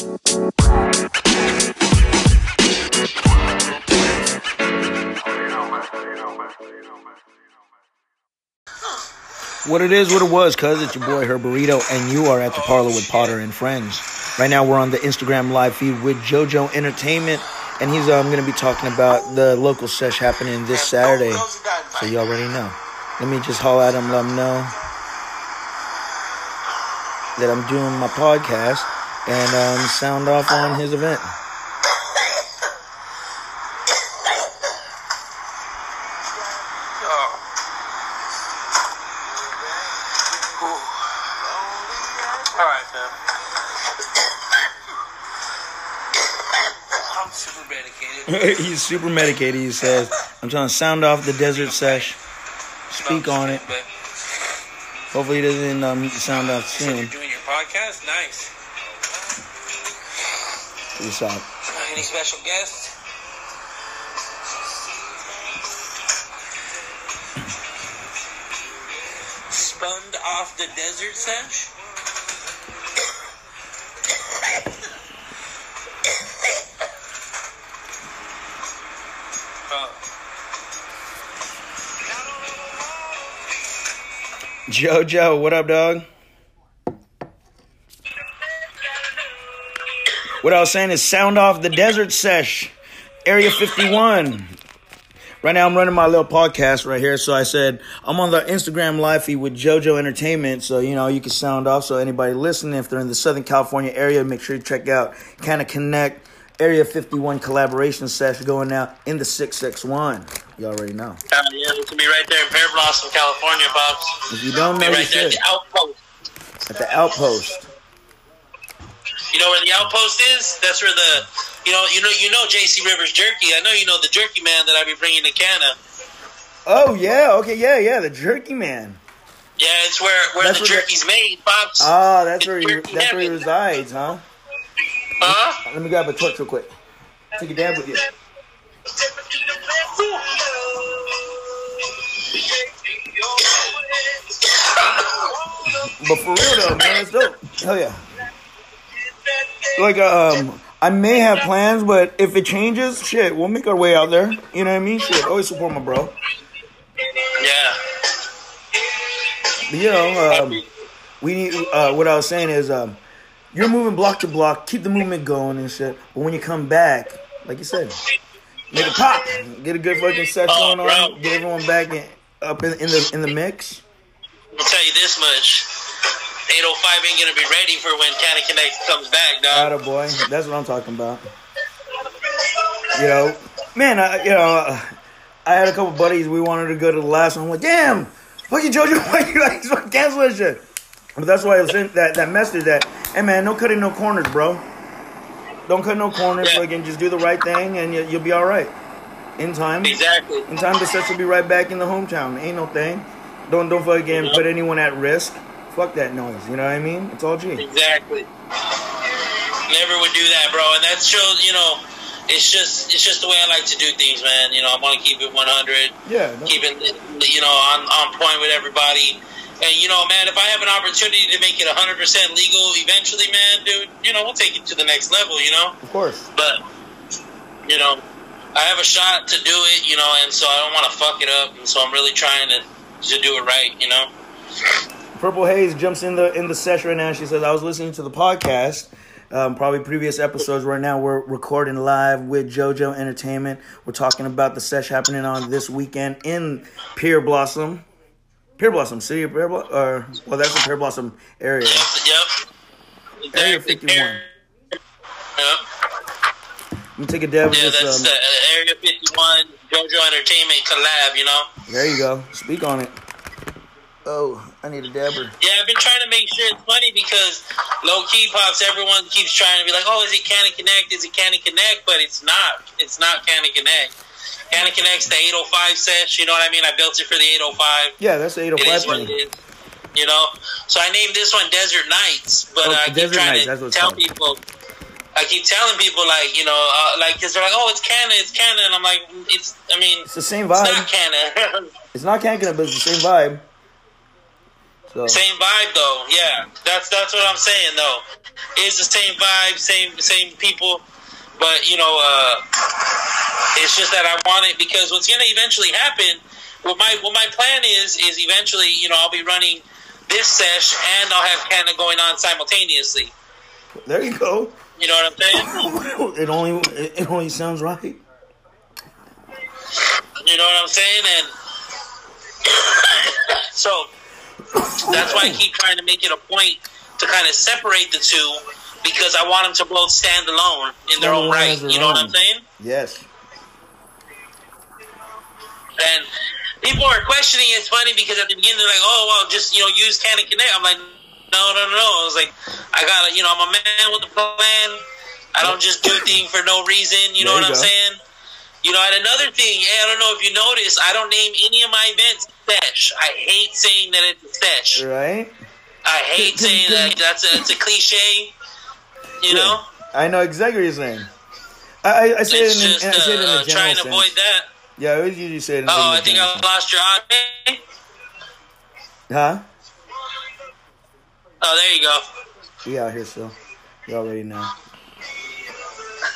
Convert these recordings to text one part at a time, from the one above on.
What it is, what it was, cuz it's your boy Herb Burrito, and you are at the parlor with Potter and friends. Right now, we're on the Instagram live feed with JoJo Entertainment, and he's um, going to be talking about the local sesh happening this Saturday. So you already know. Let me just haul at him, let him know that I'm doing my podcast and um, sound off on his event. All right, man. I'm super medicated. he's super medicated, he says. I'm trying to sound off the desert sesh, speak on it. Hopefully, he doesn't um, sound off so you're soon. doing your podcast? Nice. Peace out. Any special guests? Spun off the desert sesh? Oh. Jojo, what up, dog? What I was saying is sound off the desert sesh, Area 51. Right now, I'm running my little podcast right here. So I said I'm on the Instagram live feed with JoJo Entertainment. So you know you can sound off. So anybody listening, if they're in the Southern California area, make sure you check out Canna Connect Area 51 collaboration sesh going out in the 661. You already know. Uh, yeah, it's gonna be right there in Pearblossom, California, Pops. If you don't Be know, you right there at the outpost. At the outpost. You know where the outpost is? That's where the you know you know you know JC Rivers jerky. I know you know the jerky man that I be bringing to Canna. Oh yeah, okay, yeah, yeah, the Jerky Man. Yeah, it's where where That's the where the- jerky's made, pops. Ah, that's where he, Jerky that's where he heaven. resides, huh? huh? Let me grab a torch real quick. Take a dab with you. But for real though, man, it's dope. Hell yeah. Like um, I may have plans, but if it changes, shit, we'll make our way out there. You know what I mean? Shit, always support my bro. Yeah. But, you know, um, we need. Uh, what I was saying is, um, you're moving block to block, keep the movement going and shit. But when you come back, like you said, make it pop, get a good fucking set Oh, going on, bro. get everyone back in, up in, in the in the mix. I'll tell you this much. 805 ain't gonna be ready for when Canna Connect comes back, dog. Atta boy, that's what I'm talking about. You know, man, I, you know, I had a couple buddies. We wanted to go to the last one. I'm like, damn, fuck you, JoJo, why you like fucking cancel that shit? But that's why I sent that that message that, hey man, no cutting no corners, bro. Don't cut no corners. Yeah. Fucking just do the right thing, and you, you'll be all right. In time, Exactly. in time, the sets will be right back in the hometown. Ain't no thing. Don't don't fucking put anyone at risk. Fuck that noise. You know what I mean? It's all G. Exactly. Never would do that, bro. And that shows, you know, it's just it's just the way I like to do things, man. You know, I want to keep it 100, Yeah. no- keep it, you know, on on point with everybody. And you know, man, if I have an opportunity to make it 100% legal eventually, man, dude, you know, we'll take it to the next level, you know. Of course. But you know, I have a shot to do it, you know, and so I don't want to fuck it up, and so I'm really trying to to do it right, you know. Purple Haze jumps in the in the session right now. She says, "I was listening to the podcast, um, probably previous episodes. Right now, we're recording live with JoJo Entertainment. We're talking about the sesh happening on this weekend in Pearblossom, Pier Blossom City, of Pier Blo- or well, that's the Pearblossom area. Yep. Area Exactly. 51. Yep. Let me take a dab Yeah, this. that's Um, the uh, Area 51 JoJo Entertainment collab, you know? there you go. Speak on it. Oh, I need a dabber. Yeah, I've been trying to make sure it's funny because low key pops, everyone keeps trying to be like, oh, is it Canna Connect? Is it Canna Connect? But it's not. It's not Canna Connect. Canna Connect's the 805 sesh, you know what I mean? I built it for the 805. Yeah, that's the It is 805 what it You know? So I named this one Desert Nights, but Oh, I keep Desert trying Nights, to it's tell people. I keep telling people like you know uh, like because they're like oh it's Cannon it's and I'm like it's I mean It's the same it's vibe. not Cannon It's not Kankan, but it's the same vibe. So Same vibe though, yeah. That's that's what I'm saying though. It's the same vibe, same same people, but you know, uh, it's just that I want it because what's gonna eventually happen. What my what my plan is is eventually, you know, I'll be running this sesh and I'll have Canada going on simultaneously. there you go. You know what I'm saying? It only it only sounds right. You know what I'm saying? And so that's why I keep trying to make it a point to kind of separate the two because I want them to both stand alone in their own right. their You know what. I'm saying? Yes. And people are questioning. It's funny because at the beginning they're like, "Oh, well, just you know, use Canna Connect." I'm like, "No, no, no, no." I was like, "I gotta, you know, I'm a man with a plan. I don't just do things for no reason." You know There what you I'm saying? You know, and another thing, I don't know if you noticed, I don't name any of my events sesh. I hate saying that it's a sesh. Right. I hate saying that. That's a, it's a cliche. You know, I know exactly what you're saying. I I, I say it in, just I say it in uh, a general trying to sense. avoid that. Yeah, I always usually say it in Oh, I think I lost your audio. Huh? Oh, there you go. We out here still. You already know.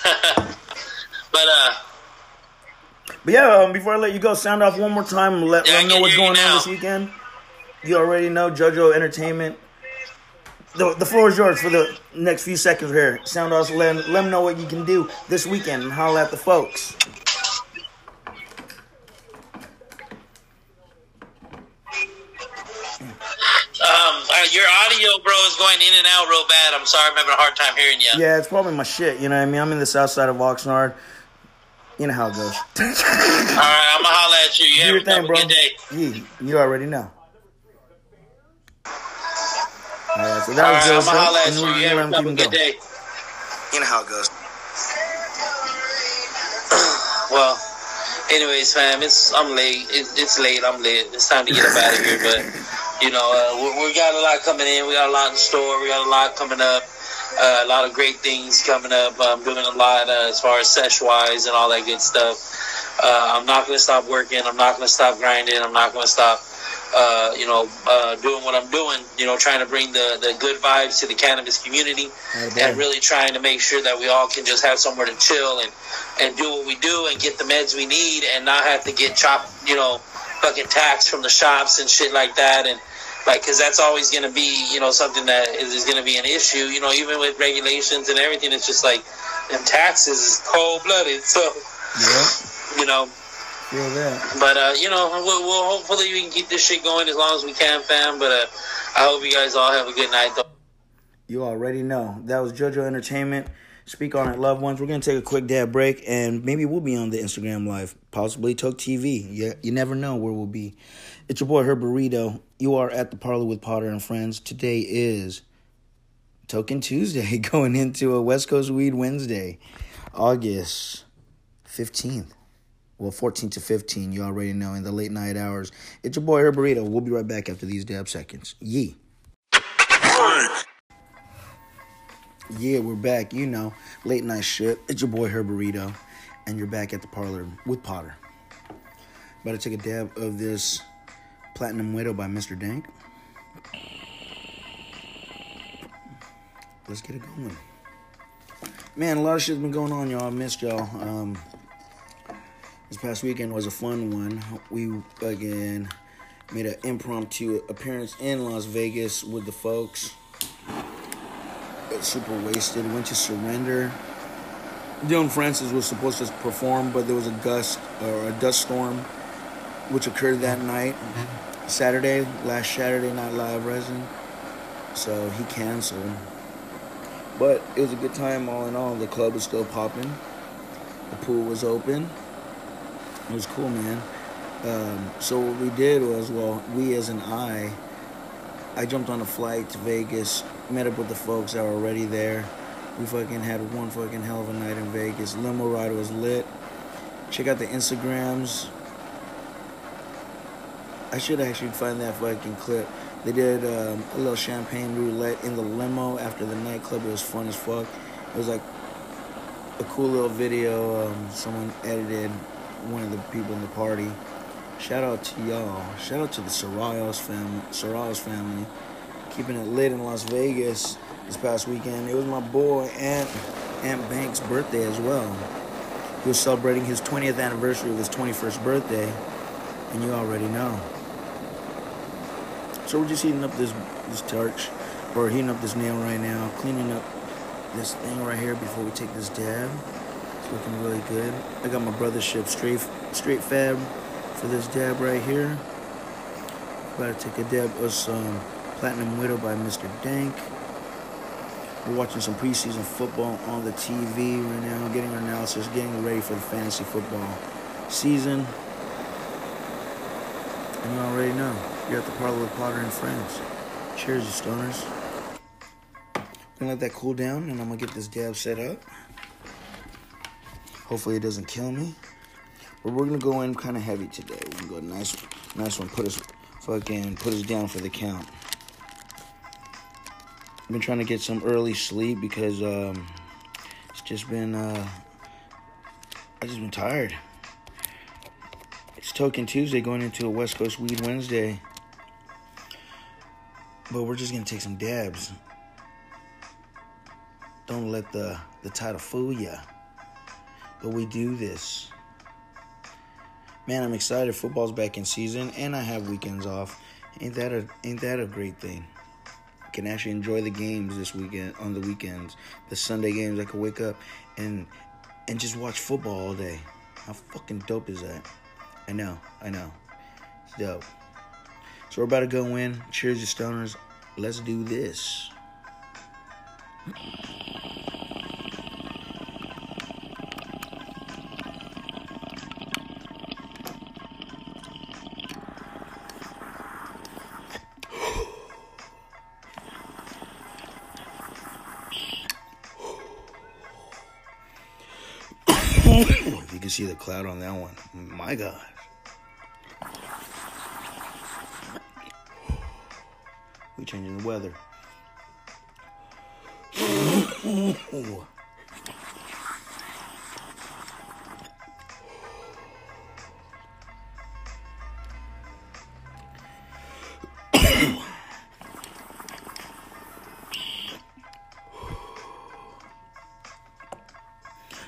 But uh, But yeah, um, before I let you go, sound off one more time. Let, Yeah, let them know what's going on this weekend. You already know JoJo Entertainment. The, the floor is yours for the next few seconds here. Sound off, let, let them know what you can do this weekend and holler at the folks. um, your audio, bro, is going in and out real bad. I'm sorry, I'm having a hard time hearing you. Yeah, it's probably my shit. You know what I mean? I'm in the south side of Oxnard. You know how it goes. All right, I'm gonna holler at you. You Do your yourself thing, a bro. good day. Yeah, you already know. Alright, so All that right, was I'm gonna holler at you. we're You gonna have let him yourself a good going. day. You know how it goes. Well, anyways, fam, it's I'm late. It, it's late. I'm late. It's time to get up out of here. But you know, uh, we, we got a lot coming in. We got a lot in store. We got a lot coming up. Uh, a lot of great things coming up. I'm doing a lot uh, as far as sesh wise and all that good stuff. Uh, I'm not going to stop working. I'm not going to stop grinding. I'm not going to stop, uh, you know, uh, doing what I'm doing. You know, trying to bring the, the good vibes to the cannabis community and really trying to make sure that we all can just have somewhere to chill and, and do what we do and get the meds we need and not have to get chopped, you know, fucking taxed from the shops and shit like that. And like, cause that's always going to be, you know, something that is, going to be an issue, you know, even with regulations and everything. It's just like them taxes is cold blooded. So, Yeah, you know, that. but uh, you know, we'll, we'll hopefully we can keep this shit going as long as we can, fam. But uh, I hope you guys all have a good night, though. You already know. That was JoJo Entertainment. Speak on it, loved ones. We're gonna take a quick dad break, and maybe we'll be on the Instagram live, possibly Toke TV. You, you never know where we'll be. It's your boy Herb Burrito. You are at the parlor with Potter and friends. Today is Token Tuesday, going into a West Coast Weed Wednesday, August fifteenth. Well, 14 to 15, you already know, in the late night hours. It's your boy Herb Burrito. We'll be right back after these dab seconds. Yee. Yeah, we're back. You know, late night shit. It's your boy Herberito, and you're back at the parlor with Potter. About to take a dab of this Platinum Widow by Mr. Dank. Let's get it going. Man, a lot of shit's been going on, y'all. I missed y'all. Um, this past weekend was a fun one. We again made an impromptu appearance in Las Vegas with the folks super wasted. Went to surrender. Dillon Francis was supposed to perform, but there was a gust or a dust storm, which occurred that night, Saturday, last Saturday night live resin. So he canceled. But it was a good time all in all. The club was still popping. The pool was open. It was cool, man. Um, so what we did was, well, we as an I, I jumped on a flight to Vegas, met up with the folks that were already there. We fucking had one fucking hell of a night in Vegas. Limo ride was lit. Check out the Instagrams. I should actually find that fucking clip. They did um, a little champagne roulette in the limo after the nightclub. It was fun as fuck. It was like a cool little video. Um, someone edited one of the people in the party. Shout out to y'all. Shout out to the Sorayos family. Sorayos family, keeping it lit in Las Vegas this past weekend. It was my boy Aunt Ant Banks' birthday as well. He was celebrating his 20th anniversary of his 21st birthday, and you already know. So we're just heating up this this torch, or heating up this nail right now, cleaning up this thing right here before we take this dab. It's looking really good. I got my brothership straight straight fab for this dab right here. About to take a dab of some Platinum Widow by Mr. Dank. We're watching some preseason football on the TV right now, getting our analysis, getting ready for the fantasy football season. And you already know, you're at the parlor with Potter and friends. Cheers, you stoners. I'm gonna let that cool down, and I'm gonna get this dab set up. Hopefully, it doesn't kill me. But we're gonna go in kind of heavy today. We're gonna go nice, nice one. Put us, fucking, put us down for the count. I've been trying to get some early sleep because um, it's just been uh, I just been tired. It's Token Tuesday going into a West Coast Weed Wednesday, but we're just gonna take some dabs. Don't let the the title fool ya. But we do this. Man, I'm excited. Football's back in season, and I have weekends off. Ain't that a ain't that a great thing? can actually enjoy the games this weekend on the weekends. The Sunday games, I can wake up and and just watch football all day. How fucking dope is that? I know, I know. It's dope. So we're about to go in. Cheers, you stoners. Let's do this. you can see the cloud on that one. My God. Changing the weather.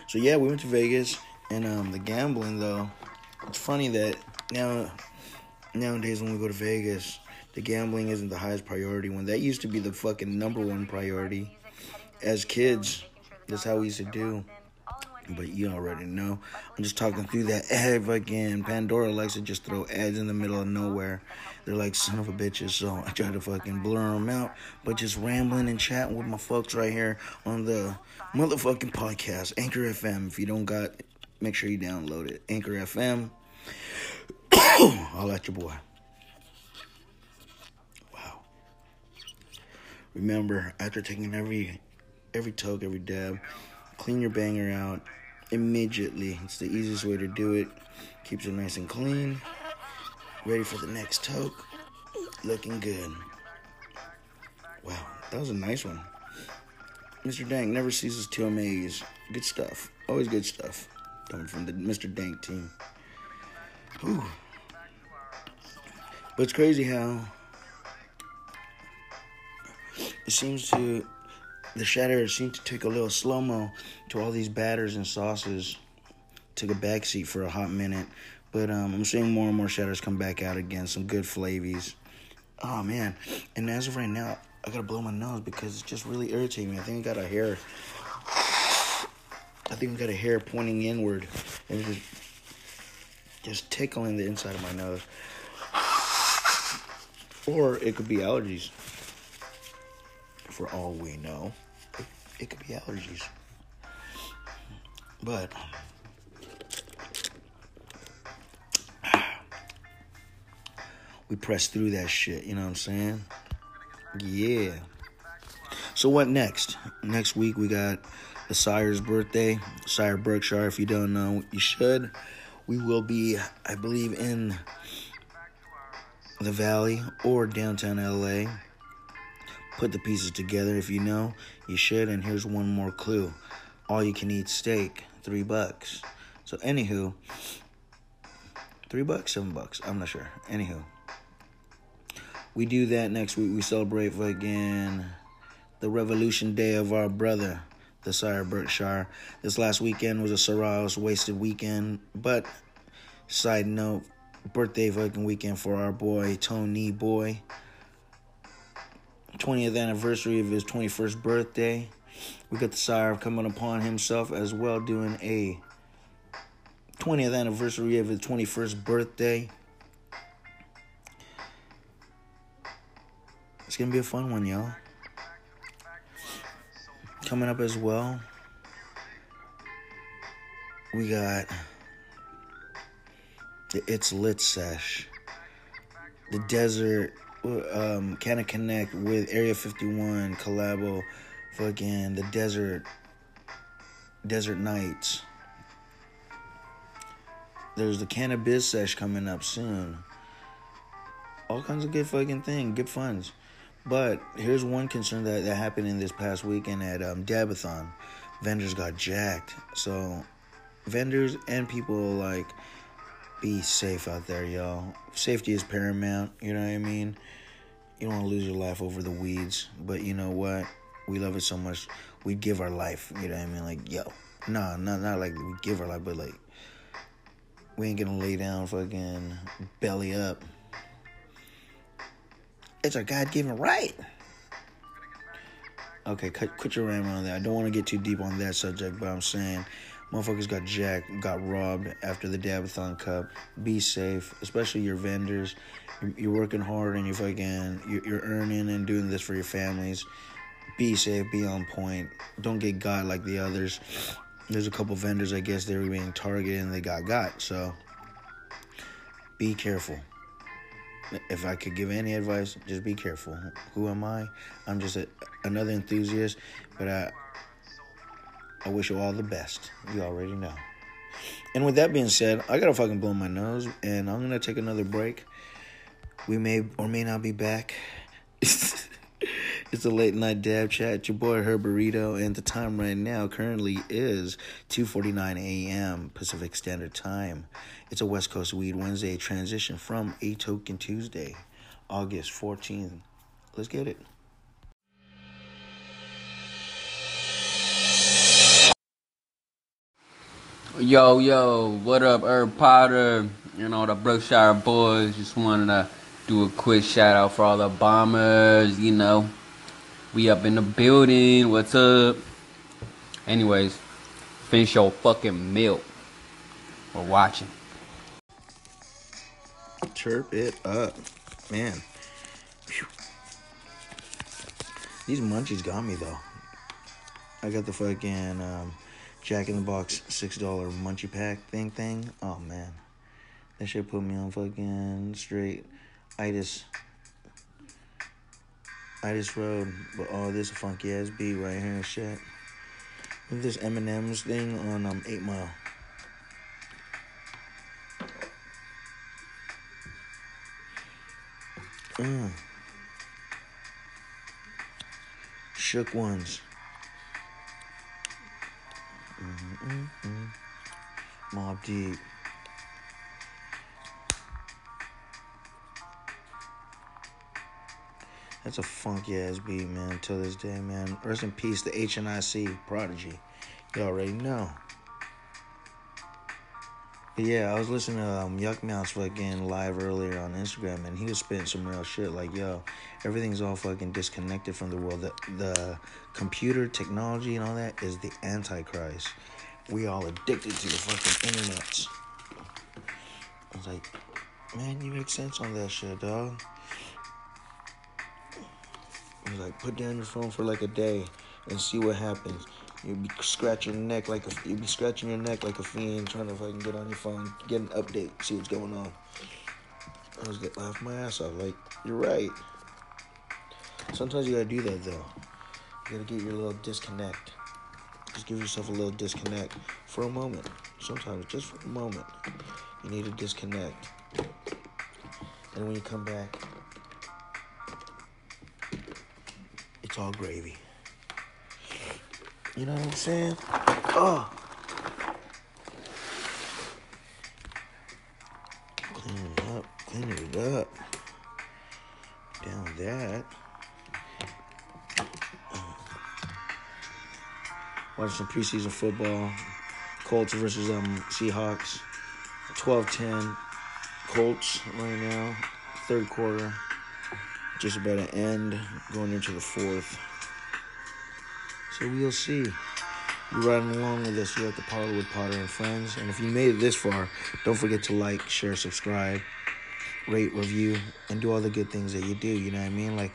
So yeah, we went to Vegas, and um, the gambling though. It's funny that now nowadays when we go to Vegas, the gambling isn't the highest priority. When that used to be the fucking number one priority. As kids, that's how we used to do. But you already know. I'm just talking through that ad again. Pandora likes to just throw ads in the middle of nowhere. They're like son of a bitches, so I try to fucking blur them out. But just rambling and chatting with my folks right here on the motherfucking podcast, Anchor FM. If you don't got, make sure you download it. Anchor FM. I'll let your boy. Remember, after taking every every toke, every dab, clean your banger out immediately. It's the easiest way to do it. Keeps it nice and clean. Ready for the next toke. Looking good. Wow, that was a nice one. Mr. Dank never ceases to amaze. Good stuff. Always good stuff. Coming from the Mr. Dank team. Whew. But it's crazy how it seems to the shatter seemed to take a little slow mo to all these batters and sauces. Took a backseat for a hot minute, but um, I'm seeing more and more shatters come back out again. Some good flavies. Oh man! And as of right now, I gotta blow my nose because it's just really irritating me. I think I got a hair. I think I got a hair pointing inward and just just tickling the inside of my nose. Or it could be allergies. For all we know it could be allergies. But we press through that shit, you know what I'm saying? Yeah. So what next? Next week we got the Sire's birthday. Sire Berkshire, if you don't know, you should. We will be, I believe, in the Valley or downtown LA put the pieces together. If you know, you should. And here's one more clue all you can eat steak, three bucks. So, anywho, Three bucks, seven bucks. I'm not sure. Anywho, we do that next week. We celebrate again the Revolution Day of our brother, the Sire Berkshire. This last weekend was a Sorrells wasted weekend, but side note, birthday fucking weekend for our boy Tony Boy. 20th anniversary of his 21st birthday. We got the sire coming upon himself as well, doing a 20th anniversary of his 21st birthday. It's gonna be a fun one, y'all. Coming up as well, we got the It's Lit Sesh, the Desert um, kind of connect with Area 51 collabo, fucking the Desert, Desert Nights. There's the Cannabis Sesh coming up soon. All kinds of good fucking thing, good funds. But here's one concern that, that happened in this past weekend at um, Dabathon. Vendors got jacked. So vendors and people like be safe out there, y'all. Safety is paramount, you know what I mean? You don't want to lose your life over the weeds, but you know what? We love it so much. We give our life, you know what I mean? Like, yo. Nah, not not like we give our life, but like we ain't gonna lay down fucking belly up. It's our God given right. Okay, cut, cut your ram on that. I don't want to get too deep on that subject, but I'm saying motherfuckers got jacked, got robbed after the Dabathon Cup. Be safe, especially your vendors. You're working hard and you're fucking, you're earning and doing this for your families. Be safe, be on point. Don't get got like the others. There's a couple vendors, I guess, they were being targeted and they got got. So be careful. If I could give any advice, just be careful. Who am I? I'm just a, another enthusiast, but I I wish you all the best. You already know. And with that being said, I gotta fucking blow my nose, and I'm gonna take another break. We may or may not be back. it's a late night dab chat. Your boy Herberito, and the time right now currently is 2:49 a.m. Pacific Standard Time. It's a West Coast Weed Wednesday transition from a Token Tuesday, August 14th. Let's get it. Yo, yo, what up, Herb Potter? You know, the Brookshire boys. Just wanted to do a quick shout out for all the bombers. You know, we up in the building. What's up? Anyways, finish your fucking milk. We're watching. Chirp it up. Man. Phew. These munchies got me though. I got the fucking um, Jack in the Box six dollar munchie pack thing thing. Oh man. That shit put me on fucking straight itis itis road. But oh this funky ass beat right here and shit. Look this Eminem's thing on um eight mile. Mm. Shook ones. Mm-mm-mm. Mobb Deep. That's a funky ass beat, man, till this day, man. Rest in peace, the HNIC Prodigy. You already know. But yeah, I was listening to um, Yukmouth fucking live earlier on Instagram, and he was spitting some real shit. Like, yo, everything's all fucking disconnected from the world. The, the computer technology and all that is the antichrist. We all addicted to the fucking internet. I was like, man, you make sense on that shit, dog. Like, put down your phone for like a day and see what happens. You'll be scratching your neck like a you'll be scratching your neck like a fiend trying to fucking get on your phone, get an update, see what's going on. I was getting laugh my ass off. Like you're right. Sometimes you gotta do that though. You gotta get your little disconnect. Just give yourself a little disconnect for a moment. Sometimes just for a moment, you need to disconnect. And when you come back, it's all gravy. You know what I'm saying? Oh. Clean it up. Clean it up. Down that. Watching some preseason football. Colts versus um Seahawks. 12-10. Colts right now. Third quarter. Just about to end. Going into the fourth. So we'll see. You're riding along with us here at the Parlor with Potter and Friends. And if you made it this far, don't forget to like, share, subscribe, rate, review, and do all the good things that you do. You know what I mean? Like,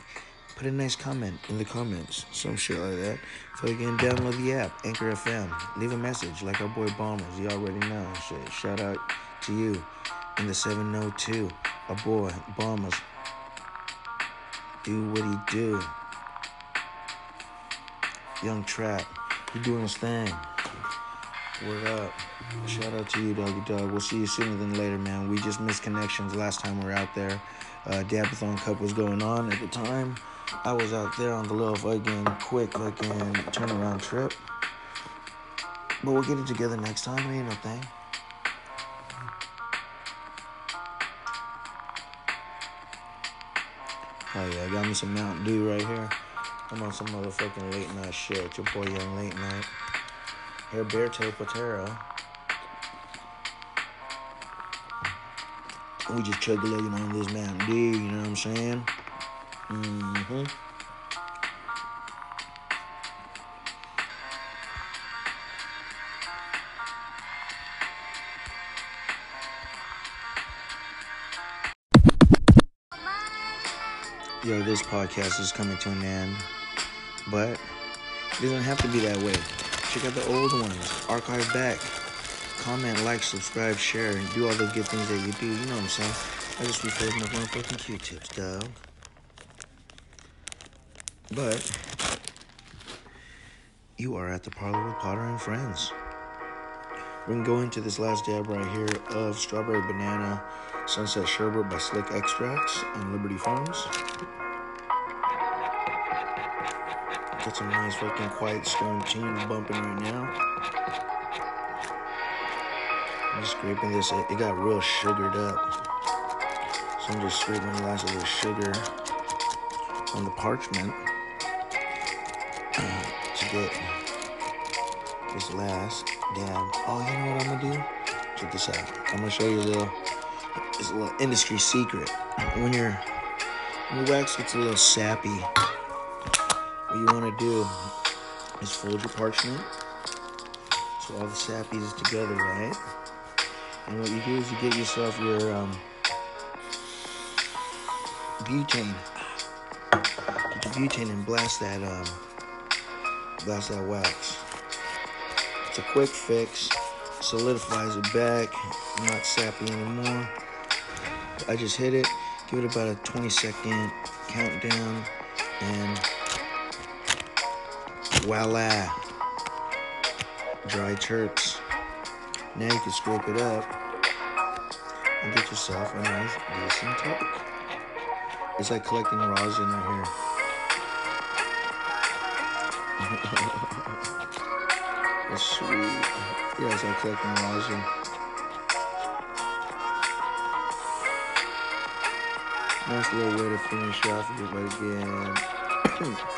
put a nice comment in the comments, some shit like that. So you can download the app, Anchor FM. Leave a message like our boy Bombers. You already know. Shit. Shout out to you in the 702. Our boy Bombers. Do what he do. Young Trap. He doing his thing. Word up. Shout out to you, doggy dog. We'll see you sooner than later, man. We just missed connections last time we were out there. Uh, Dabathon Cup was going on at the time. I was out there on the little fucking quick fucking turnaround trip. But we'll get it together next time. Ain't no thing. Oh yeah, I got me some Mountain Dew right here. I'm on some motherfucking late night shit. Your boy Young Late Night. Herberto Patero. We just chug a legging on this Mountain Dew, you know what I'm saying? Mm-hmm. This podcast is coming to an end, but it doesn't have to be that way. Check out the old ones, archive back, comment, like, subscribe, share, and do all the good things that you do. You know what I'm saying? I just refilled my motherfucking Q-tips, dog. But you are at the parlor with Potter and Friends. We're gonna go into this last dab right here of strawberry banana sunset sherbet by Slick Extracts and Liberty Farms. Some nice fucking quiet storm tunes bumping right now. I'm just scraping this. It got real sugared up. So I'm just scraping the last of the sugar on the parchment to get this last dab. Oh, you know what I'm gonna do? Check this out. I'm gonna show you a little. It's a little industry secret. When your when your wax gets a little sappy, what you want to do is fold your parchment so all the sap is together, right? And what you do is you get yourself your um, butane. Get your butane and blast that um, blast that wax. It's a quick fix, solidifies it back, not sappy anymore. I just hit it, give it about a 20 second countdown, and voila, dry terps. Now you can scrape it up and get yourself a nice, decent toke. It's like collecting rosin right here. That's sweet. Yeah, it's like collecting rosin. Nice little way to finish off it again.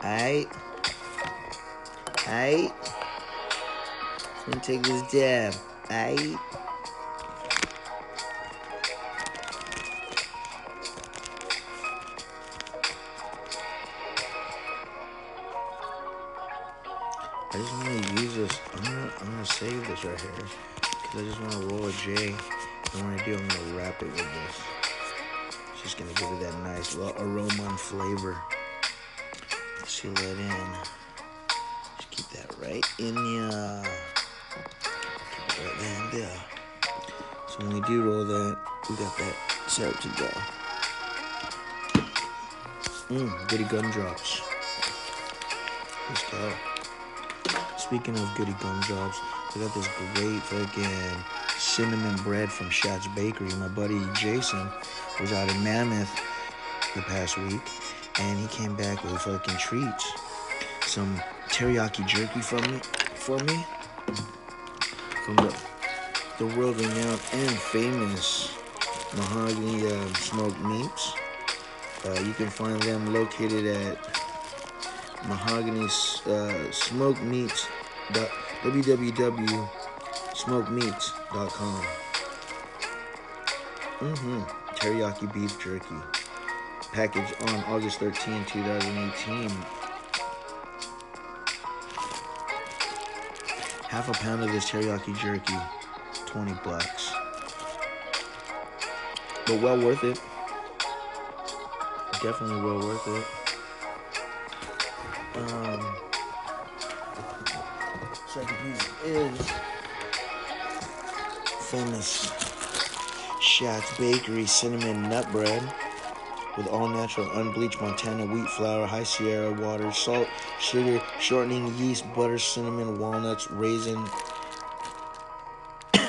Aight? Aight? Let me take this dab. Aight? I just want to use this. I'm gonna, I'm gonna save this right here because I just want to roll a J. And when I do, I'm gonna wrap it with this. Just gonna give it that nice little aroma and flavor. Seal that in. Just keep that right in ya. Right in there. So when we do roll that, we got that set to go. Mmm, goody gumdrops. Let's go. Speaking of goody gumdrops, I got this great fucking cinnamon bread from Schat's Bakery. My buddy Jason was out in Mammoth the past week, and he came back with a fucking treats. Some teriyaki jerky from me, for me from the, the world renowned and famous Mahogany uh, Smoked Meats. Uh, you can find them located at Mahogany uh, Smoked Meats. www.smokemeats.com. Mm-hmm. Teriyaki beef jerky. Packaged on August 13, 2018. Half a pound of this teriyaki jerky, 20 bucks. But well worth it. Definitely well worth it. Um, second piece is famous Schat's Bakery cinnamon nut bread with all natural unbleached Montana wheat flour, high Sierra water, salt, sugar, shortening, yeast, butter, cinnamon, walnuts, raisin,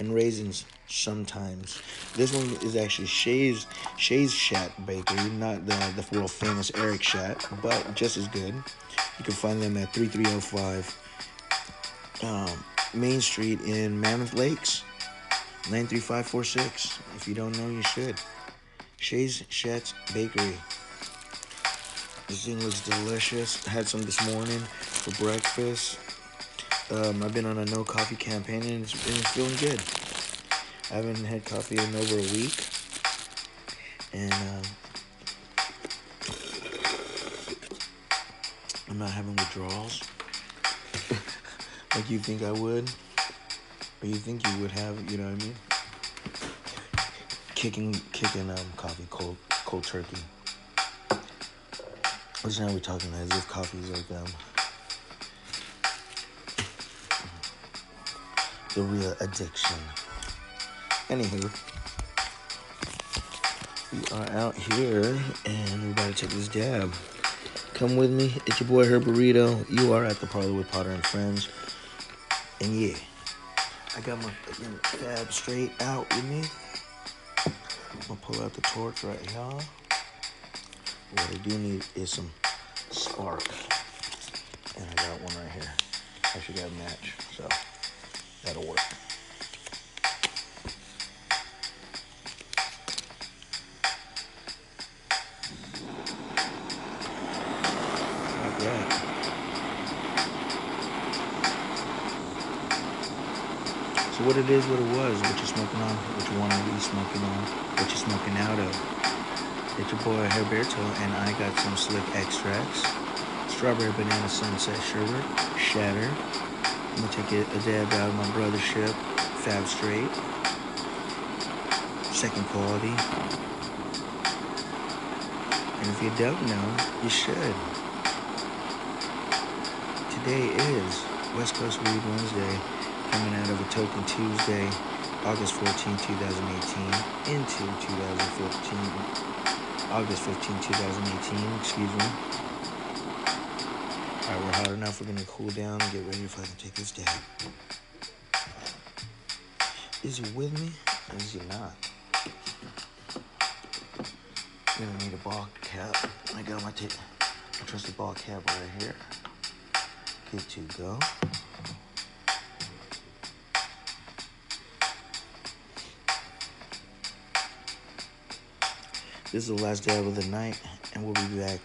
and raisins sometimes. This one is actually Shay's Shay's Schat Bakery, not the, the world famous Eric Schat, but just as good. You can find them at 3305 um, Main Street in Mammoth Lakes. 93546. If you don't know, you should. Shay's Schat's Bakery. This thing looks delicious. Had some this morning for breakfast. Um, I've been on a no coffee campaign and it's been feeling good. I haven't had coffee in over a week. And um, I'm not having withdrawals like you think I would. Or you think you would have, you know what I mean? Kicking kicking um coffee cold cold turkey. Which now we're talking as if coffee is like um the real addiction. Anywho, we are out here and we're about to take this dab. Come with me. It's your boy Herb Burrito. You are at the parlor with Potter and Friends. And yeah, I got my fab straight out with me. I'm gonna pull out the torch right here. What I do need is some spark. And I got one right here. I should got a match, so that'll work. So what it is, what it was, what you're smoking on, which one are you smoking on, what you're smoking out of. It's your boy Herberto, and I got some slick extracts. Strawberry banana sunset sherbet, shatter. I'm gonna take a dab out of my brothership, Fab Straight. Second quality. And if you don't know, you should. Today is West Coast Weed Wednesday coming out of a Token Tuesday, August 14, 2018, into 2014, August 15, 2018, excuse me. Alright, we're hot enough, we're gonna cool down and get ready if I can take this dab. Is he with me? Or is he not? Gonna need a ball cap. I got my, t- my trusty ball cap right here. Good to go. This is the last dab of the night, and we'll be back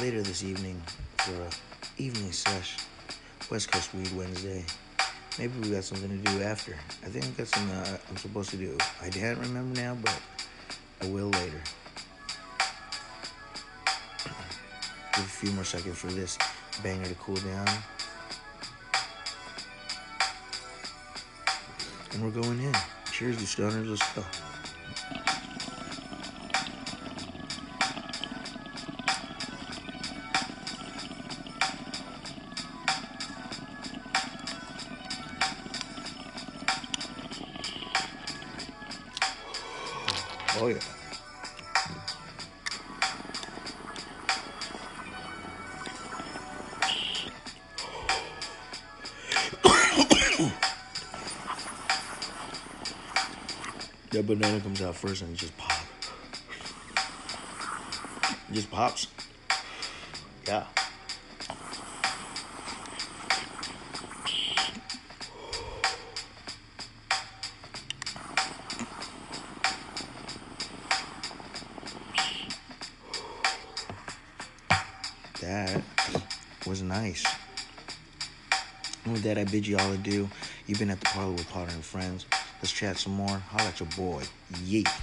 later this evening for a evening sesh. West Coast Weed Wednesday. Maybe we got something to do after. I think I got something uh, I'm supposed to do. I can't remember now, but I will later. Give a few more seconds for this banger to cool down. And we're going in. Cheers, you stoners. Let's go. That banana comes out first and it just pops. Just pops. Yeah. That was nice. With that, I bid you all adieu. You've been at the parlor with Potter and Friends. Let's chat some more. Holla at your boy. Yeet.